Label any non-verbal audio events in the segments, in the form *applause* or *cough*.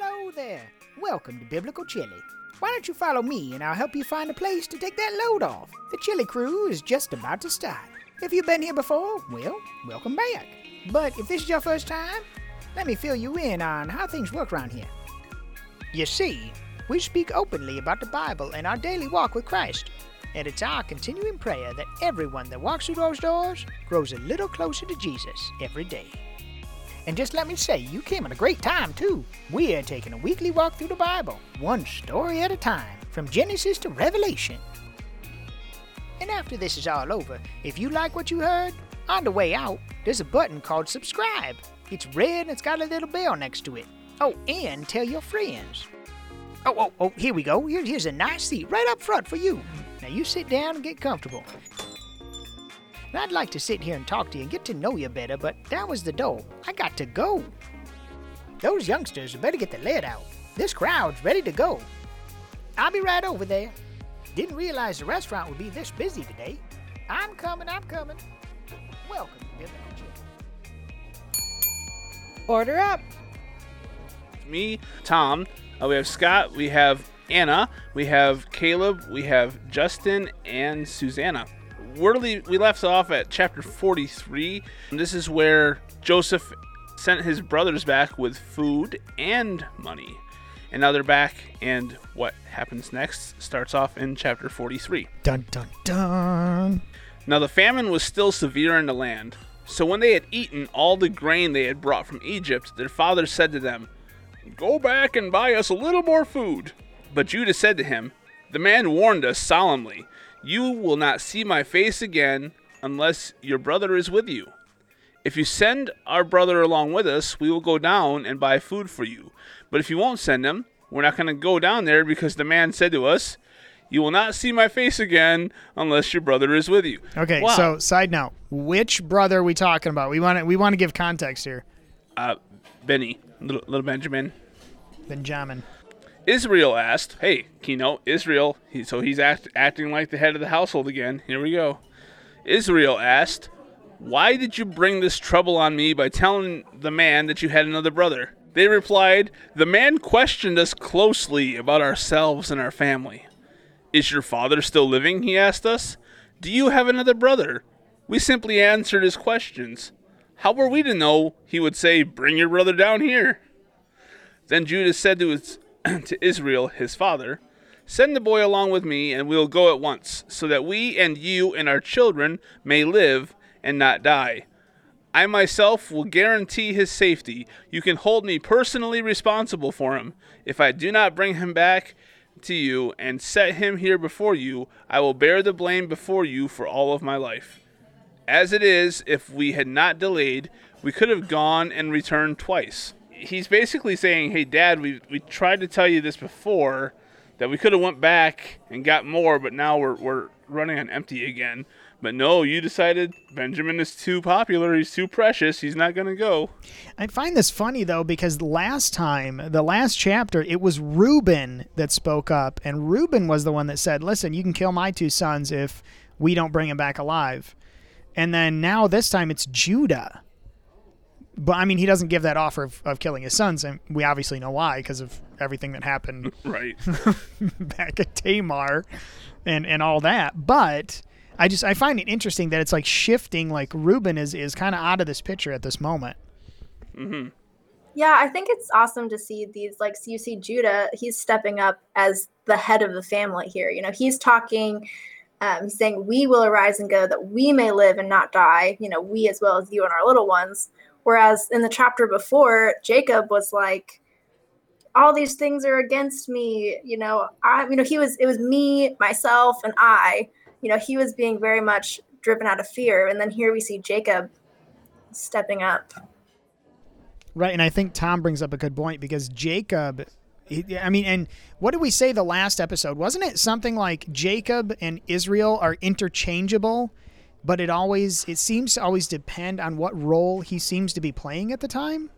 Hello there. Welcome to Biblical Chili. Why don't you follow me and I'll help you find a place to take that load off? The chili crew is just about to start. If you've been here before, well, welcome back. But if this is your first time, let me fill you in on how things work around here. You see, we speak openly about the Bible and our daily walk with Christ. And it's our continuing prayer that everyone that walks through those doors grows a little closer to Jesus every day. And just let me say, you came at a great time, too. We are taking a weekly walk through the Bible, one story at a time, from Genesis to Revelation. And after this is all over, if you like what you heard, on the way out, there's a button called subscribe. It's red and it's got a little bell next to it. Oh, and tell your friends. Oh, oh, oh, here we go. Here, here's a nice seat right up front for you. Now you sit down and get comfortable. And I'd like to sit here and talk to you and get to know you better, but that was the door. I got to go. Those youngsters better get the lead out. This crowd's ready to go. I'll be right over there. Didn't realize the restaurant would be this busy today. I'm coming, I'm coming. Welcome to Biblical Chili. Order up. me, Tom. Uh, we have Scott. We have Anna. We have Caleb. We have Justin and Susanna. We're le- we left off at chapter 43. This is where Joseph sent his brothers back with food and money. And now they're back, and what happens next starts off in chapter 43. Dun dun dun. Now the famine was still severe in the land. So when they had eaten all the grain they had brought from Egypt, their father said to them, Go back and buy us a little more food. But Judah said to him, The man warned us solemnly, You will not see my face again unless your brother is with you. If you send our brother along with us, we will go down and buy food for you. But if you won't send him, we're not going to go down there because the man said to us, You will not see my face again unless your brother is with you. Okay, Wow. so side note, which brother are we talking about? We want to we want to give context here. uh, Benny, little, little Benjamin. Benjamin. Israel asked, "Hey, Keynote, Israel." He, so he's act, acting like the head of the household again. Here we go. Israel asked, "Why did you bring this trouble on me by telling the man that you had another brother?" They replied, "The man questioned us closely about ourselves and our family. Is your father still living?" He asked us. "Do you have another brother?" We simply answered his questions. How were we to know he would say, "Bring your brother down here"? Then Judas said to, his, *clears throat* to Israel, his father, Send the boy along with me, and we'll go at once, so that we and you and our children may live and not die. I myself will guarantee his safety. You can hold me personally responsible for him. If I do not bring him back to you and set him here before you, I will bear the blame before you for all of my life. As it is, if we had not delayed, we could have gone and returned twice. He's basically saying, "Hey, Dad, we we tried to tell you this before, that we could have went back and got more, but now we're we're running on empty again. But no, you decided Benjamin is too popular. He's too precious. He's not gonna go. I find this funny though because last time, the last chapter, it was Reuben that spoke up, and Reuben was the one that said, "Listen, you can kill my two sons if we don't bring him back alive." And then now this time it's Judah. But I mean, he doesn't give that offer of, of killing his sons, and we obviously know why because of everything that happened *laughs* Right? *laughs* back at Tamar and and all that. But I just I find it interesting that it's like shifting. Like Reuben is is kind of out of this picture at this moment. Yeah, I think it's awesome to see these like so you see Judah, he's stepping up as the head of the family here. You know, he's talking um, he's saying, We will arise and go that we may live and not die, you know, we as well as you and our little ones. Whereas in the chapter before, Jacob was like, all these things are against me, you know, I you know, he was it was me, myself, and I. You know, he was being very much driven out of fear. And then here we see Jacob stepping up. Right, and I think Tom brings up a good point because Jacob. I mean, and what did we say the last episode? Wasn't it something like Jacob and Israel are interchangeable, but it always it seems to always depend on what role he seems to be playing at the time.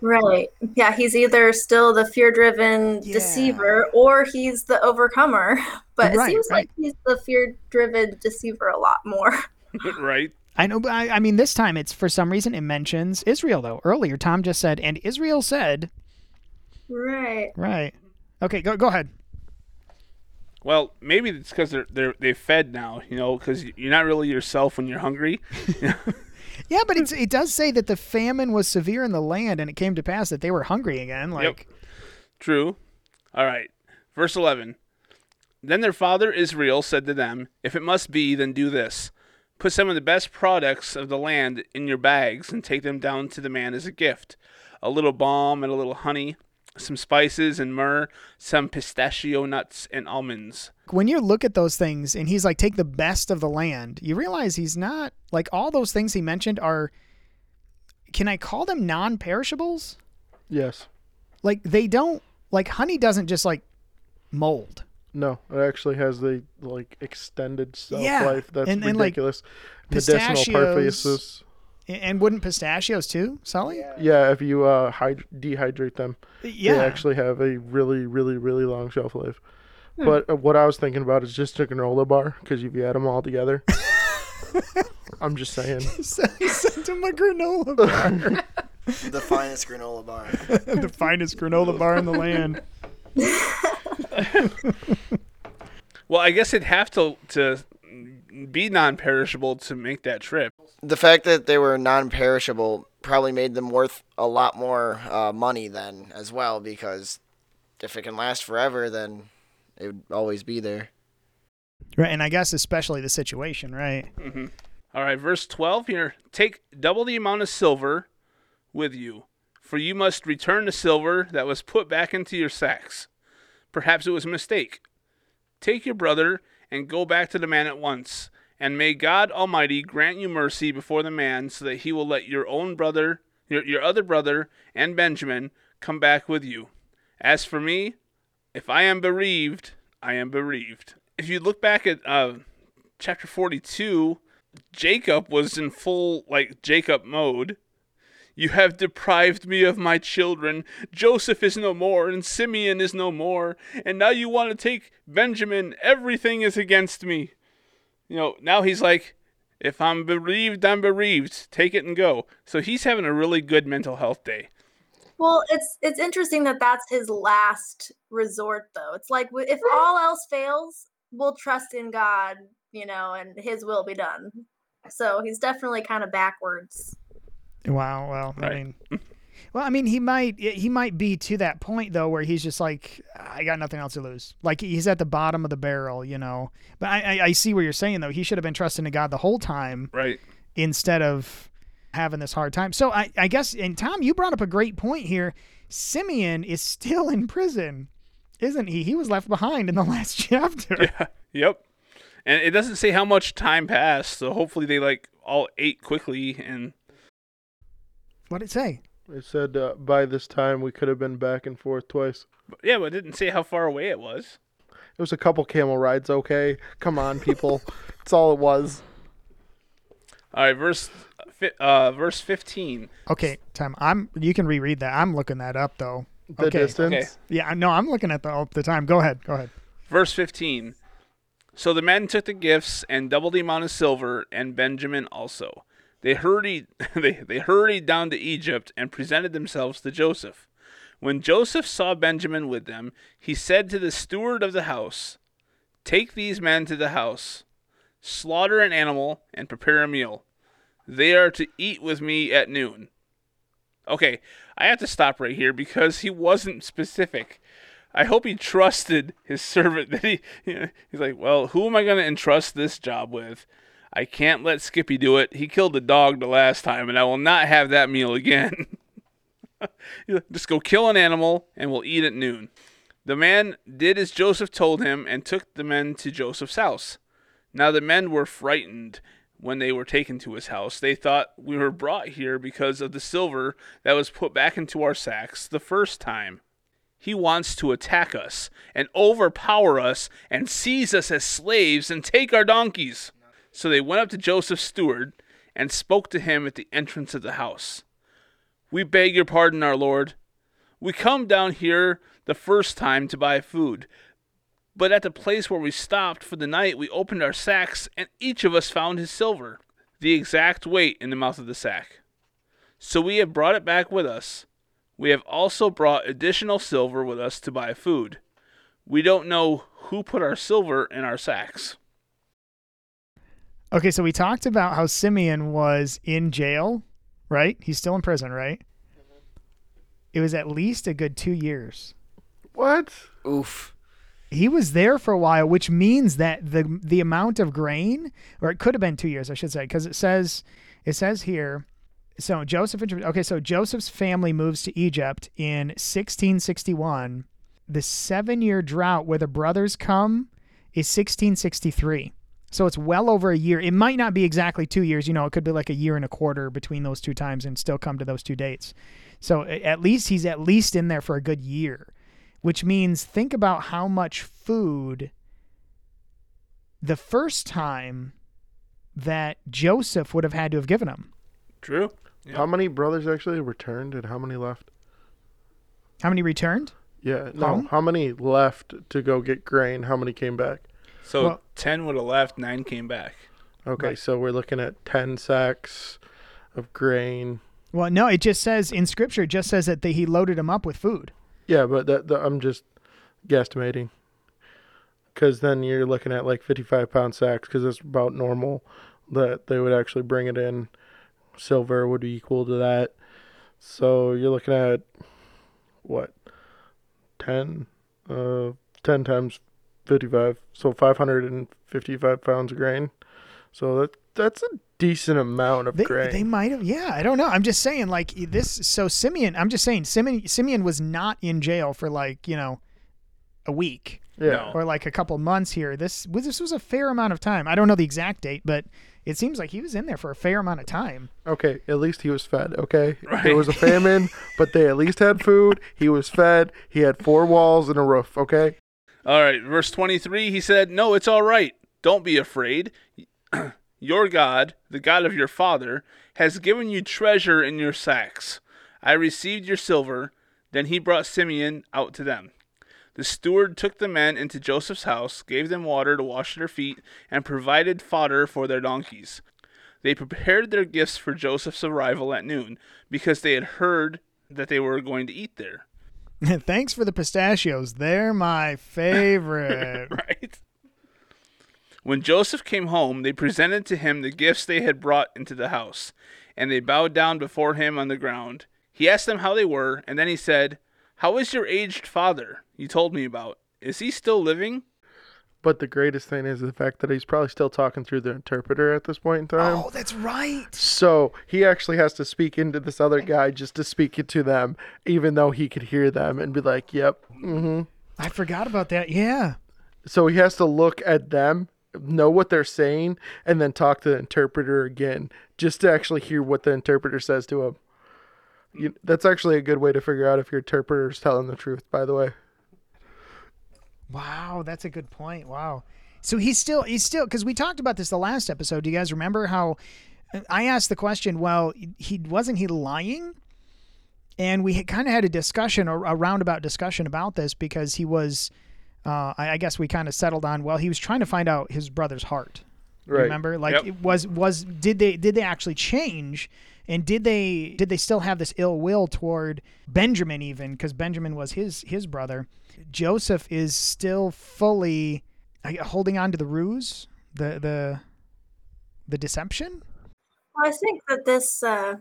Right. Yeah, he's either still the fear driven Yeah. deceiver or he's the overcomer. *laughs* But Right, it seems right. like he's the fear driven deceiver a lot more. *laughs* *laughs* right? I know, but I, I mean, this time it's for some reason it mentions Israel though. Earlier, Tom just said, and Israel said, Right. Right. Okay, go go ahead. Well, maybe it's because they're they're they fed now, you know, because you're not really yourself when you're hungry. *laughs* Yeah, but it's it does say that the famine was severe in the land, and it came to pass that they were hungry again. Like, True. All right. Verse 11. Then their father Israel said to them, If it must be, then do this. Put some of the best products of the land in your bags and take them down to the man as a gift a little balm and a little honey, some spices and myrrh, some pistachio nuts and almonds. when you look at those things, and he's like, take the best of the land, you realize he's not like all those things he mentioned are. Can I call them non-perishables? Yes. Like they don't like honey doesn't just like mold. No, it actually has the like extended shelf Yeah, life. That's and- and, like, ridiculous. Medicinal pistachios- purposes. A- And wouldn't pistachios too, Sully? Yeah, if you uh, hyd- dehydrate them, Yeah. they actually have a really, really, really long shelf life. Hmm. But uh, what I was thinking about is just a granola bar because if you add them all together, *laughs* I'm just saying. *laughs* So he sent him a granola bar, *laughs* The finest granola bar. the finest granola bar in the land. Well, I guess it'd have to to be non-perishable to make that trip. The fact that they were non-perishable probably made them worth a lot more uh, money then as well because if it can last forever, then it would always be there. Right, and I guess especially the situation, right? All right, verse 12 here. Take double the amount of silver with you, for you must return the silver that was put back into your sacks. Perhaps it was a mistake. Take your brother and go back to the man at once, and may God Almighty grant you mercy before the man, so that he will let your own brother, your, your other brother, and Benjamin come back with you. As for me, if I am bereaved, I am bereaved. If you look back at uh, chapter 42, Jacob was in full like Jacob mode. You have deprived me of my children. Joseph is no more, and Simeon is no more. And now you want to take Benjamin. Everything is against me. You know, now he's like, if I'm bereaved, I'm bereaved. Take it and go. So he's having a really good mental health day. Well, it's it's interesting that that's his last resort, though. It's like if all else fails, we'll trust in God, you know, and His will be done. So he's definitely kind of backwards. Wow. Well, I mean, well, I mean, he might he might be to that point though, where he's just like, I got nothing else to lose. Like he's at the bottom of the barrel, you know. But I I, I see what you're saying though. He should have been trusting to God the whole time Right. instead of having this hard time. So I I guess and Tom, you brought up a great point here. Simeon is still in prison, isn't he? He was left behind in the *laughs* last chapter. Yeah. Yep. And it doesn't say how much time passed, so hopefully they like all ate quickly and What did it say? It said uh, by this time we could have been back and forth twice. but yeah, but it didn't say how far away it was. It was a couple camel rides, okay? Come on, people. *laughs* That's all it was. All right, verse uh verse 15. Okay, Tom, I'm you can reread that. I'm looking that up though. The Okay. distance. Okay. Yeah, no, I'm looking at the all the time. Go ahead. Go ahead. Verse 15. So the men took the gifts and doubled the amount of silver, and Benjamin also. They hurried, *laughs* they, they hurried down to Egypt and presented themselves to Joseph. When Joseph saw Benjamin with them, he said to the steward of the house, Take these men to the house, slaughter an animal, and prepare a meal. They are to eat with me at noon. Okay, I have to stop right here because he wasn't specific. I hope he trusted his *laughs* servant that he you *laughs* know, he's like, well, who am I going to entrust this job with? I can't let Skippy do it. He killed the dog the last time, and I will not have that meal again. *laughs* Just go kill an animal, and we'll eat at noon. The man did as Joseph told him and took the men to Joseph's house. Now the men were frightened when they were taken to his house. They thought we were brought here because of the silver that was put back into our sacks the first time. He wants to attack us and overpower us and seize us as slaves and take our donkeys. So they went up to Joseph's steward and spoke to him at the entrance of the house. We beg your pardon, our lord. We come down here the first time to buy food. But at the place where we stopped for the night, we opened our sacks, and each of us found his silver, the exact weight in the mouth of the sack. So we have brought it back with us. We have also brought additional silver with us to buy food. We don't know who put our silver in our sacks. Okay, so we talked about how Simeon was in jail, right? He's still in prison, right? It was at least a good two years. What? Oof. He was there for a while, which means that the the amount of grain, or it could have been two years, I should say, because it says it says here. So Joseph, okay, so Joseph's family moves to Egypt in 1661. The seven year drought where the brothers come is 1663. So it's well over a year. It might not be exactly two years. You know, it could be like a year and a quarter between those two times and still come to those two dates. So at least he's at least in there for a good year, which means think about how much food the first time that Joseph would have had to have given him. True. How many brothers actually returned and how many left? How many returned? Yeah, no. Home? How many left to go get grain? How many came back? So Well- 10 would have left, 9 came back. Okay, Right. so we're looking at 10 sacks of grain. Well, no, it just says in scripture, it just says that they, he loaded him up with food. Yeah, but that, that I'm just guesstimating. Because then you're looking at like 55 pound sacks because it's about normal that they would actually bring it in. Silver would be equal to that. So you're looking at what? 10? Uh, 10 times 55. So 555 pounds of grain. So that that's a decent amount of They, grain. they might have, yeah, I don't know. I'm just saying, like this. So Simeon, I'm just saying, Simeon, Simeon was not in jail for like you know a week yeah. Or like a couple months here. This was this was a fair amount of time. I don't know the exact date, but it seems like he was in there for a fair amount of time. Okay, at least he was fed. Okay, Right. there was a famine, but they at least had food. He was fed. He had four walls and a roof. Okay. All right, verse 23, he said, No, it's all right. Don't be afraid. *clears throat* your God, the God of your father, has given you treasure in your sacks. I received your silver. Then he brought Simeon out to them. The steward took the men into Joseph's house, gave them water to wash their feet, and provided fodder for their donkeys. They prepared their gifts for Joseph's arrival at noon, because they had heard that they were going to eat there. *laughs* Thanks for the pistachios. They're my favorite. *laughs* right? When Joseph came home, they presented to him the gifts they had brought into the house, and they bowed down before him on the ground. He asked them how they were, and then he said, How is your aged father you told me about? Is he still living? But the greatest thing is the fact that he's probably still talking through the interpreter at this point in time. oh, that's right. So he actually has to speak into this other guy just to speak it to them, even though he could hear them and be like, "Yep." hmm I forgot about that. Yeah. So he has to look at them, know what they're saying, and then talk to the interpreter again, just to actually hear what the interpreter says to him. You, that's actually a good way to figure out if your interpreter is telling the truth. By the way. Wow, that's a good point. Wow. So he's still he's still because we talked about this the last episode. Do you guys remember how I asked the question? Well, he wasn't he lying? And we kind of had a discussion, a, a roundabout discussion about this because he was. Uh, I, I guess we kind of settled on. Well, he was trying to find out his brother's heart. Right. Remember, like Yep. it was was did they did they actually change, and did they did they still have this ill will toward Benjamin even because Benjamin was his his brother. Joseph is still fully holding on to the ruse, the the the deception. Well, I think that this uh,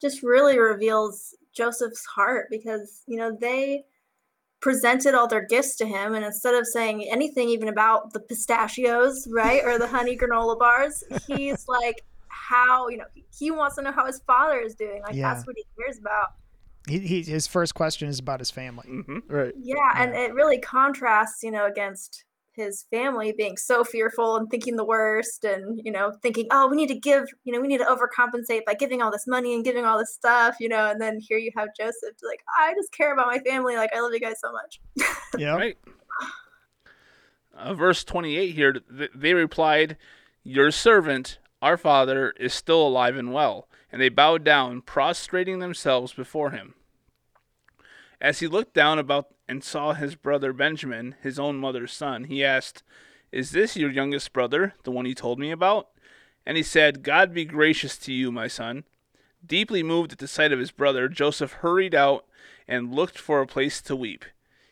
just really reveals Joseph's heart because, you know, they presented all their gifts to him, and instead of saying anything even about the pistachios, right, or the honey granola bars, he's like, how, you know, he wants to know how his father is doing. Like, Yeah. that's what he cares about. He, he his first question is about his family. hmm Right. Yeah, and it really contrasts, you know, against his family being so fearful and thinking the worst and, you know, thinking, oh, we need to give, you know, we need to overcompensate by giving all this money and giving all this stuff, you know, and then here you have Joseph like, I just care about my family. Like, I love you guys so much. *laughs* Yeah. Right. Uh, verse 28 here, th- they replied, Your servant, our father, is still alive and well. And they bowed down, prostrating themselves before him. As he looked down about and saw his brother Benjamin, his own mother's son, he asked, Is this your youngest brother, the one you told me about? And he said, God be gracious to you, my son. Deeply moved at the sight of his brother, Joseph hurried out and looked for a place to weep.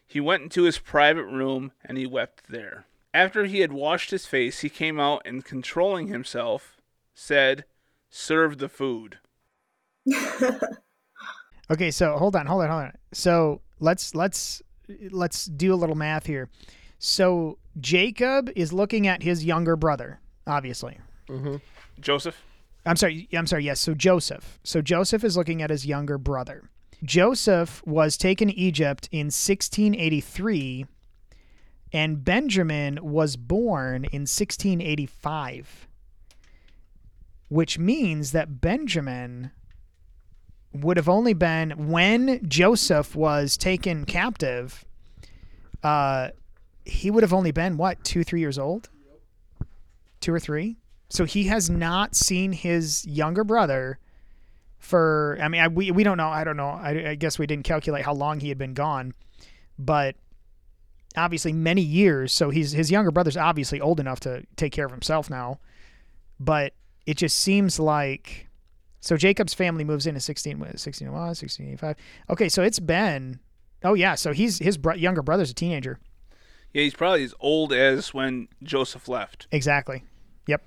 He went into his private room and he wept there. After he had washed his face, he came out and, controlling himself, said, Serve the food. *laughs* Okay, so hold on, hold on, hold on. So let's let's let's do a little math here. So Jacob is looking at his younger brother, obviously. Mm-hmm. Joseph? I'm sorry. I'm sorry. Yes. So Joseph. So Joseph is looking at his younger brother. Joseph was taken to Egypt in 1683, and Benjamin was born in 1685, which means that Benjamin would have only been when Joseph was taken captive. Uh, he would have only been what two, three years old, two or three. So he has not seen his younger brother for. I mean, I, we we don't know. I don't know. I, I guess we didn't calculate how long he had been gone, but obviously many years. So he's his younger brother's obviously old enough to take care of himself now. But it just seems like so Jacob's family moves in at 16 what, 1601, 1685. Okay, so it's been Oh yeah, so he's his bro- younger brother's a teenager. Yeah, he's probably as old as when Joseph left. Exactly. Yep.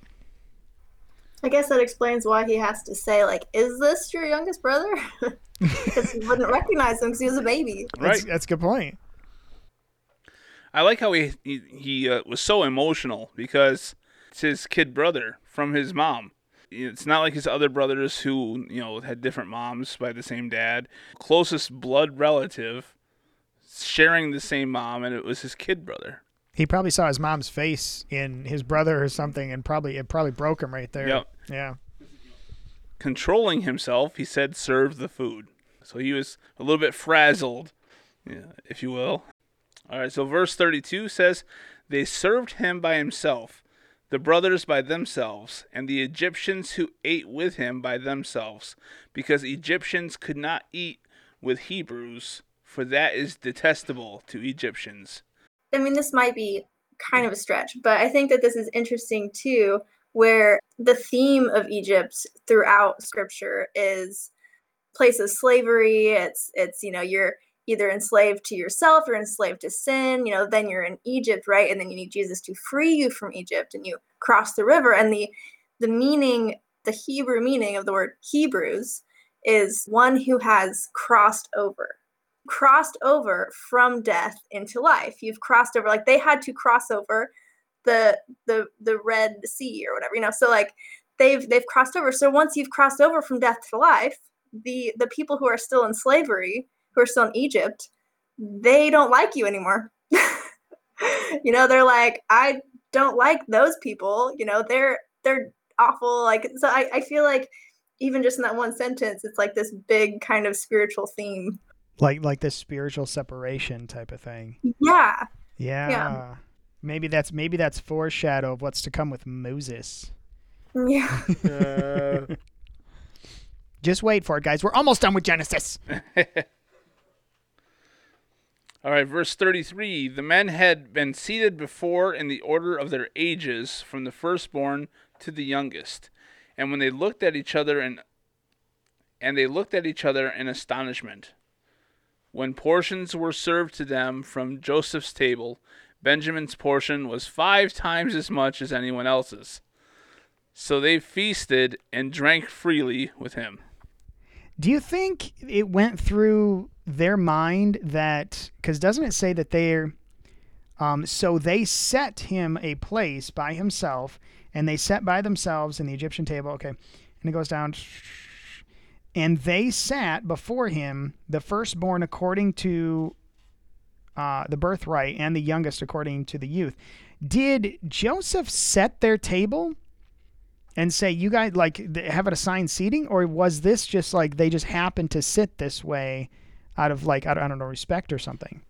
I guess that explains why he has to say, like, is this your youngest brother? *laughs* Because he wouldn't recognize him because he was a baby. That's, Right. that's a good point. I like how he he, he uh, was so emotional because it's his kid brother from his mom. It's not like his other brothers who you know had different moms by the same dad. Closest blood relative, sharing the same mom, and it was his kid brother. He probably saw his mom's face in his brother or something, and probably it probably broke him right there. Yep. Yeah. Controlling himself, he said, "Serve the food." So he was a little bit frazzled, if you will. All right. So verse thirty-two says, "They served him by himself." The brothers by themselves, and the Egyptians who ate with him by themselves, because Egyptians could not eat with Hebrews, for that is detestable to Egyptians. I mean, this might be kind of a stretch, but I think that this is interesting too, where the theme of Egypt throughout scripture is place of slavery. It's it's you know you're either enslaved to yourself or enslaved to sin. You know, then you're in Egypt, right? And then you need Jesus to free you from Egypt, and you cross the river. And the the meaning, the Hebrew meaning of the word Hebrews is one who has crossed over crossed over from death into life. You've crossed over like they had to cross over the the the Red Sea or whatever, you know. So like they've they've crossed over. So once you've crossed over from death to life, the the people who are still in slavery, who are still in Egypt, they don't like you anymore. *laughs* you know, they're like, I don't like those people, you know, they're they're awful. Like so I, I feel like even just in that one sentence, it's like this big kind of spiritual theme. Like like this spiritual separation type of thing. Yeah. Yeah. Maybe that's maybe that's foreshadow of what's to come with Moses. Yeah. *laughs* Uh, *laughs* Just wait for it, guys. We're almost done with Genesis. All right, verse 33 The men had been seated before in the order of their ages, from the firstborn to the youngest. And when they looked at each other and and they looked at each other in astonishment. When portions were served to them from Joseph's table, Benjamin's portion was five times as much as anyone else's. So they feasted and drank freely with him. Do you think it went through their mind that because doesn't it say that they're um, so they set him a place by himself and they sat by themselves in the Egyptian table. Okay, and it goes down. And they sat before him, the firstborn according to uh, the birthright, and the youngest according to the youth. Did Joseph set their table and say, "You guys like have it assigned seating," or was this just like they just happened to sit this way out of like I don't, I don't know respect or something?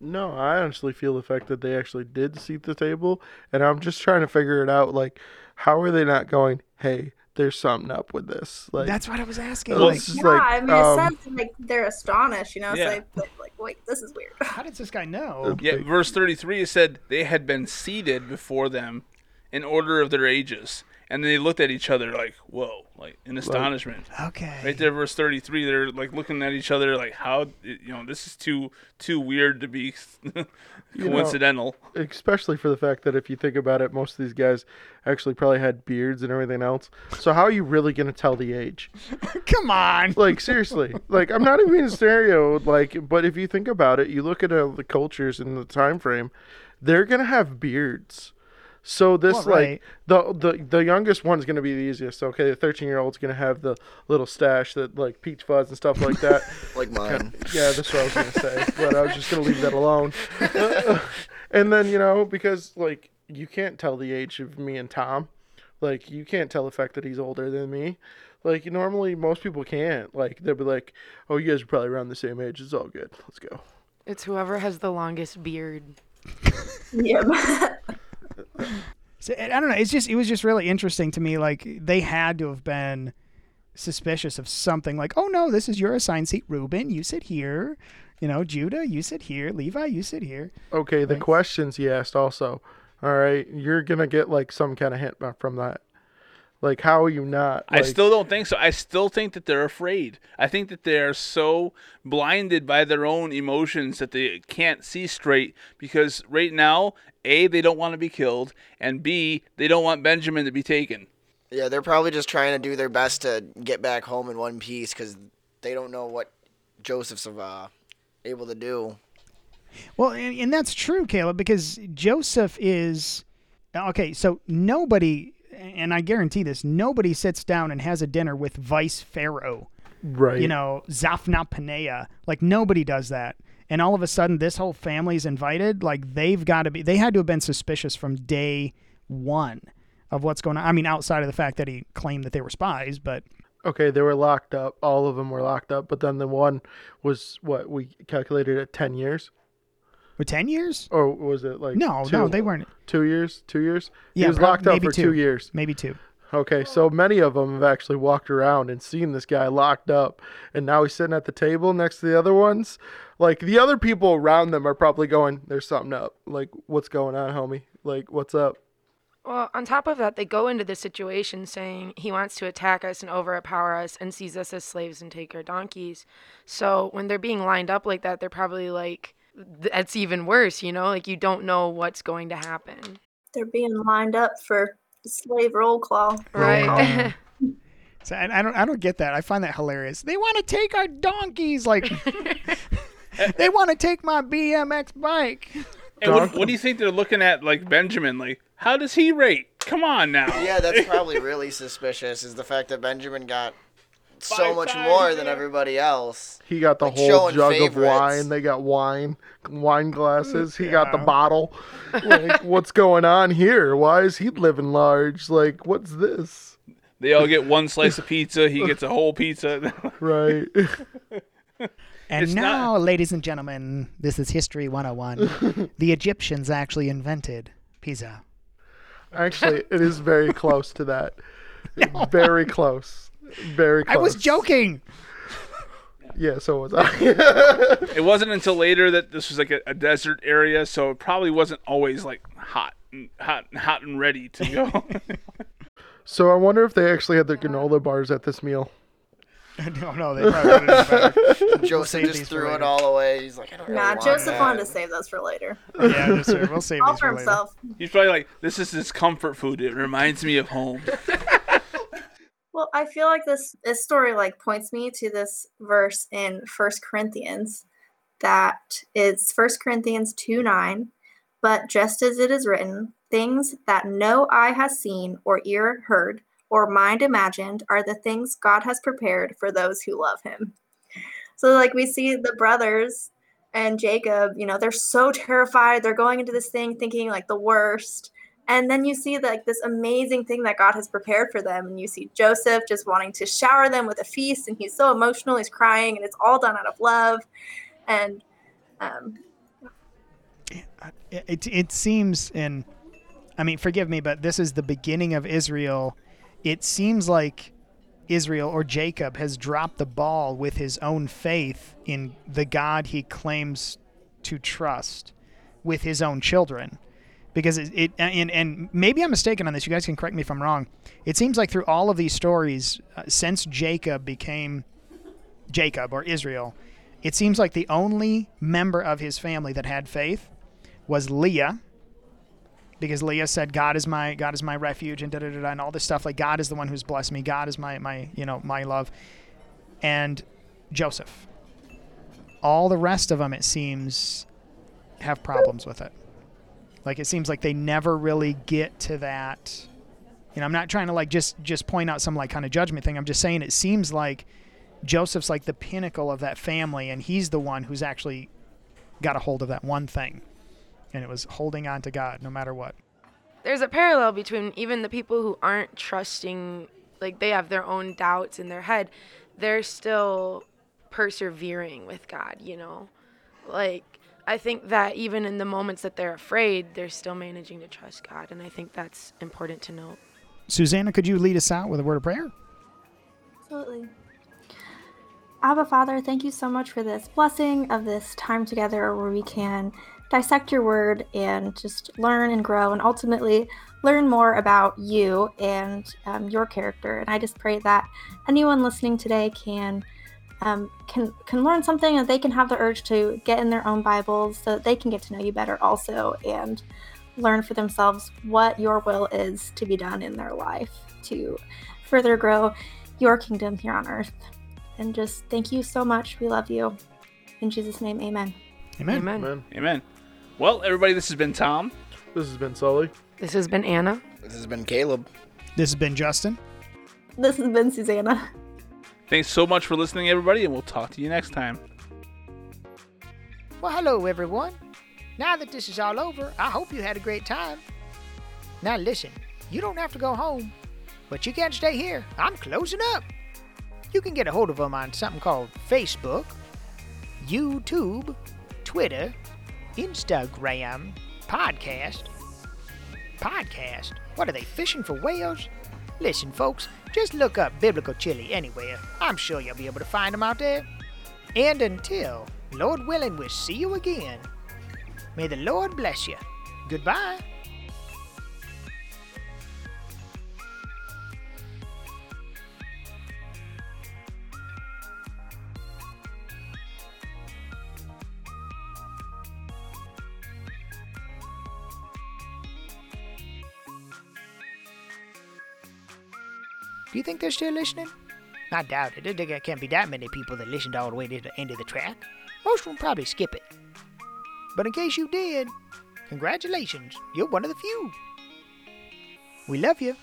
no, I honestly feel the fact that they actually did seat the table, and I'm just trying to figure it out. Like, how are they not going? Hey, there's something up with this. Like, That's what I was asking. Like, yeah, like, I mean, um, it sounds like they're astonished, you know. Yeah. So they, like, wait, this is weird. how does this guy know? Yeah, verse 33 it said they had been seated before them in order of their ages. And they looked at each other like, "Whoa!" Like in astonishment. Okay. Right there, verse thirty-three. They're like looking at each other like, "How? You know, this is too too weird to be *laughs* You know, coincidental." especially for the fact that if you think about it, most of these guys actually probably had beards and everything else. So how are you really gonna tell the age? *laughs* Come on. Like seriously, like I'm not even being stereo. Like, but if you think about it, you look at uh, the cultures in the time frame, they're gonna have beards. So this Well, like the the the youngest one's gonna be the easiest. Okay, the 13 year old's gonna have the little stash that like peach fuzz and stuff like that. *laughs* like mine. Yeah, that's what I was gonna say, but I was just gonna leave that alone. *laughs* and then you know because like you can't tell the age of me and Tom, like you can't tell the fact that he's older than me. Like normally most people can't. Like they'll be like, "Oh, you guys are probably around the same age. It's all good. Let's go." It's whoever has the longest beard. *laughs* Yeah. So, I don't know. It's just it was just really interesting to me. Like they had to have been suspicious of something. Like, oh no, this is your assigned seat. Reuben, you sit here. You know, Judah, you sit here. Levi, you sit here. Okay, the Right. questions he asked also. All right, you're gonna get like some kind of hint from that. Like, how are you not? I still don't think so. I still think that they're afraid. I think that they are so blinded by their own emotions that they can't see straight because right now, A, they don't want to be killed, and B, they don't want Benjamin to be taken. Yeah, they're probably just trying to do their best to get back home in one piece because they don't know what Joseph's uh, able to do. Well, and, and that's true, Caleb, because Joseph is okay. So nobody, and I guarantee this, nobody sits down and has a dinner with Vice Pharaoh. right. you know, Zaphna Paneah. Like nobody does that. And all of a sudden, this whole family's invited. Like they've got to be. They had to have been suspicious from day one of what's going on. I mean, outside of the fact that he claimed that they were spies, but Okay, they were locked up. All of them were locked up, but then the one was what we calculated at ten years, for ten years? or was it like No, two, no, they weren't. two years, two years. Yeah, he was prob- locked up maybe for two. two years. Maybe two. Okay, so many of them have actually walked around and seen this guy locked up, and now he's sitting at the table next to the other ones. Like the other people around them are probably going, "There's something up. Like what's going on, homie? Like what's up?" Well, on top of that, they go into this situation saying he wants to attack us and overpower us and seize us as slaves and take our donkeys. So when they're being lined up like that, they're probably like, that's even worse, you know? Like you don't know what's going to happen. They're being lined up for slave roll call. Right. *laughs* So I, I don't. I don't get that. I find that hilarious. They want to take our donkeys. Like *laughs* they want to take my BMX bike. And what, what do you think they're looking at, like Benjamin? Like, how does he rate? Come on now. Yeah, that's *laughs* probably really suspicious. Is the fact that Benjamin got so much times more than there. everybody else. He got the Like whole jug favorites. of wine. They got wine, wine glasses. He got the bottle. Like, *laughs* what's going on here? Why is he living large? Like, what's this? They all get one slice of pizza. He gets a whole pizza. *laughs* Right. *laughs* And It's now, not- ladies and gentlemen, this is History 101. the Egyptians actually invented pizza. Actually, it is very close to that. Very close. Very close. I was joking. *laughs* Yeah, so was I. *laughs* *laughs* it wasn't until later that this was like a, a desert area, so it probably wasn't always like hot, and, hot, and hot and ready to go. so I wonder if they actually had the granola bars at this meal. no, no, they probably would've done better. Joseph just threw it all away. He's like, I don't really Nah, want Joseph that. wanted to save those for later. Yeah, just, we'll save All these for for later. himself. He's probably like, "This is his comfort food. It reminds me of home." Well, I feel like this this story like points me to this verse in First Corinthians that is First Corinthians 2 9. But just as it is written, things that no eye has seen or ear heard or mind imagined are the things God has prepared for those who love him. So like we see the brothers and Jacob, you know, they're so *laughs* terrified. They're going into this thing thinking like the worst. And then you see like this amazing thing that God has prepared for them. And you see Joseph just wanting to shower them with a feast, and he's so emotional, he's crying, and it's all done out of love. And um, It, it, it seems, and I mean, forgive me, but this is the beginning of Israel. It seems like Israel or Jacob has dropped the ball with his own faith in the God he claims to trust with his own children. Because it, it and, and maybe I'm mistaken on this. You guys can correct me if I'm wrong. It seems like through all of these stories, uh, since Jacob became Jacob or Israel, it seems like the only member of his family that had faith was Leah, because Leah said, "God is my God is my refuge," and da da da, and all this stuff. Like God is the one who's blessed me. God is my my you know my love, and Joseph. All the rest of them, it seems, have problems with it. Like it seems like they never really get to that. You know, I'm not trying to like just just point out some like kind of judgment thing. I'm just saying it seems like Joseph's like the pinnacle of that family, and he's the one who's actually got a hold of that one thing, and it was holding on to God no matter what. There's a parallel between even the people who aren't trusting, like they have their own doubts in their head, they're still persevering with God, you know? Like, I think that even in the moments that they're afraid, they're still managing to trust God, and I think that's important to note. Susanna, could you lead us out with a word of prayer? Absolutely. Abba Father, thank you so much for this blessing of this time together where we can dissect your word and just learn and grow and ultimately learn more about you and um, your character. And I just pray that anyone listening today can. Um, can can learn something and they can have the urge to get in their own Bibles so that they can get to know you better also and learn for themselves what your will is to be done in their life to further grow your kingdom here on earth. And just thank you so much. We love you. In Jesus' name, amen. Amen. Amen. Man, Amen. Well, everybody, this has been Tom. this has been Sully. This has been Anna. This has been Caleb. This has been Justin. This has been Susanna. *laughs* Thanks so much for listening, everybody, and we'll talk to you next time. Well, hello, everyone. Now that this is all over, I hope you had a great time. Now, listen, you don't have to go home, but you can't stay here. I'm closing up. You can get a hold of them on something called Facebook, YouTube, Twitter, Instagram, podcast. Podcast? What are they fishing for whales? Listen, folks, just look up Biblical Chili anywhere. I'm sure you'll be able to find them out there. And until, Lord willing, we'll see you again. May the Lord bless you. Goodbye. You think they're still listening? I doubt it. There can't be that many people that listened all the way to the end of the track. Most of them probably skip it. But in case you did, congratulations, you're one of the few. We love you.